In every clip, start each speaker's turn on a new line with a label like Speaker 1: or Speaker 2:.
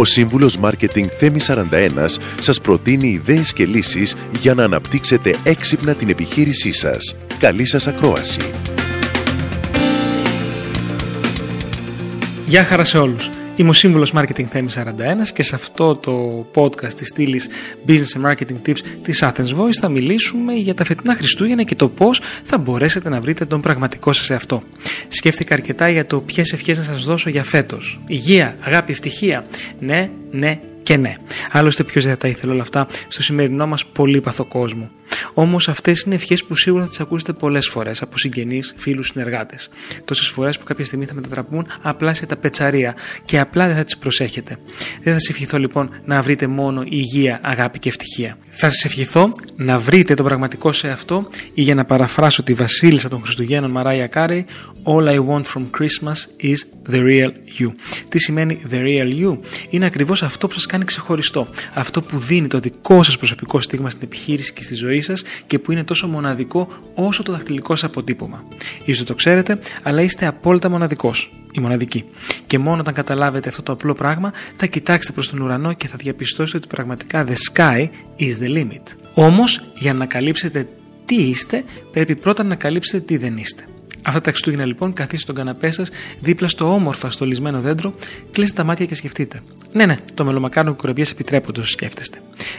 Speaker 1: Ο σύμβουλος Μάρκετινγκ Θέμη 41 σας προτείνει ιδέες και λύσεις για να αναπτύξετε έξυπνα την επιχείρησή σας. Καλή σας ακρόαση.
Speaker 2: Γεια χαρά σε όλους. Είμαι ο σύμβουλος Marketing Θέμης 41 και σε αυτό το podcast της στήλης Business and Marketing Tips της Athens Voice θα μιλήσουμε για τα φετινά Χριστούγεννα και το πώς θα μπορέσετε να βρείτε τον πραγματικό σας εαυτό. Σκέφτηκα αρκετά για το ποιες ευχές να σας δώσω για φέτος. Υγεία, αγάπη, ευτυχία. Ναι, ναι και ναι. Άλλωστε, ποιος δεν θα τα ήθελε όλα αυτά στο σημερινό μας πολύπαθο κόσμο. Όμως αυτές είναι ευχές που σίγουρα θα τις ακούσετε πολλές φορές από συγγενείς, φίλους, συνεργάτες. Τόσες φορές που κάποια στιγμή θα μετατραπούν απλά σε τα πετσαρία και απλά δεν θα τις προσέχετε. Δεν θα σας ευχηθώ λοιπόν να βρείτε μόνο υγεία, αγάπη και ευτυχία. Θα σας ευχηθώ να βρείτε τον πραγματικό σε αυτό ή για να παραφράσω τη βασίλισσα των Χριστουγέννων Μαράια Κάρεϊ, All I want from Christmas is the real you. Τι σημαίνει the real you? Είναι ακριβώς αυτό που σας κάνει ξεχωριστό. Αυτό που δίνει το δικό σας προσωπικό στίγμα στην επιχείρηση και στη ζωή σας και που είναι τόσο μοναδικό όσο το δαχτυλικό σας αποτύπωμα. σω το ξέρετε, αλλά είστε απόλυτα μοναδικός ή μοναδική. Και μόνο όταν καταλάβετε αυτό το απλό πράγμα, θα κοιτάξετε προς τον ουρανό και θα διαπιστώσετε ότι πραγματικά the sky is the limit. Όμως, για να καλύψετε τι είστε, πρέπει πρώτα να καλύψετε τι δεν είστε. Αυτά τα Χριστούγεννα λοιπόν, καθίστε στον καναπέ σας, δίπλα στο όμορφα στολισμένο δέντρο, κλείστε τα μάτια και σκεφτείτε. Ναι, ναι, το μελομακάρονο και κουραμπιέ επιτρέπονται όσο σκέφτεστε.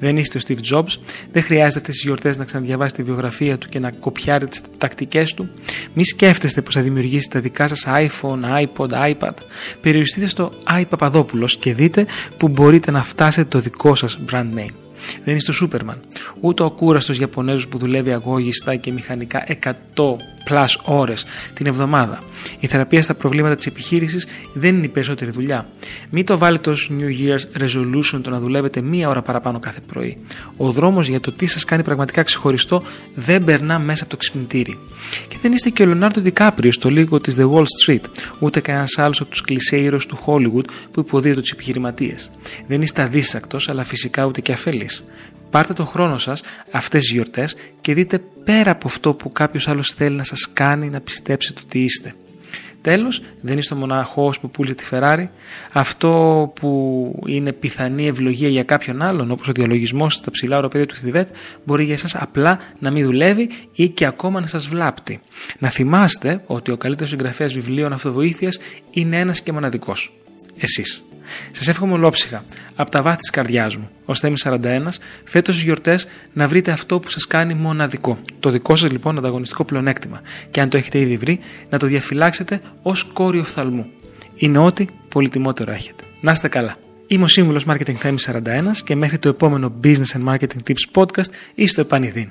Speaker 2: Δεν είστε ο Steve Jobs, δεν χρειάζεται αυτέ τι γιορτές να ξαναδιαβάσετε τη βιογραφία του και να κοπιάρετε τις τακτικές του. Μη σκέφτεστε πώ θα δημιουργήσετε τα δικά σας iPhone, iPod, iPad. Περιοριστείτε στο iPapadopoulos και δείτε που μπορείτε να φτάσετε το δικό σας brand name. Δεν είστε ο Σούπερμαν. Ούτε ο κούραστος Ιαπωνέζος που δουλεύει αγώγιστα και μηχανικά 100 plus ώρες την εβδομάδα. Η θεραπεία στα προβλήματα της επιχείρησης δεν είναι η περισσότερη δουλειά. Μην το βάλετε ως New Year's resolution το να δουλεύετε μία ώρα παραπάνω κάθε πρωί. Ο δρόμος για το τι σας κάνει πραγματικά ξεχωριστό δεν περνά μέσα από το ξυπνητήρι. Και δεν είστε και ο Λεωνάρντο Ντικάπριο στο λίγο της The Wall Street, ούτε κανένας άλλος από τους κλεισέ του Hollywood που υποδίδεται τους επιχειρηματίες. Δεν είστε αδίστακτος, αλλά φυσικά ούτε και αφέλη. Πάρτε τον χρόνο σας αυτές τις γιορτές και δείτε πέρα από αυτό που κάποιος άλλος θέλει να σας κάνει να πιστέψετε ότι είστε. Τέλος, δεν είστε ο μοναχός που πουλεί τη Ferrari. Αυτό που είναι πιθανή ευλογία για κάποιον άλλον, όπως ο διαλογισμός στα ψηλά οροπέδια του Θιβέτ, μπορεί για εσάς απλά να μην δουλεύει ή και ακόμα να σας βλάπτει. Να θυμάστε ότι ο καλύτερος συγγραφέας βιβλίων αυτοβοήθειας είναι ένας και μοναδικός. Εσείς. Σας εύχομαι ολόψυχα, από τα βάθη της καρδιάς μου, ω Θέμη 41, φέτος στι γιορτές να βρείτε αυτό που σας κάνει μοναδικό. Το δικό σας λοιπόν ανταγωνιστικό πλεονέκτημα. Και αν το έχετε ήδη βρει, να το διαφυλάξετε ως κόριο οφθαλμού. Είναι ό,τι πολυτιμότερο έχετε. Να είστε καλά. Είμαι ο σύμβουλος Marketing Θέμη 41 και μέχρι το επόμενο Business and Marketing Tips podcast είστε επανειδήν.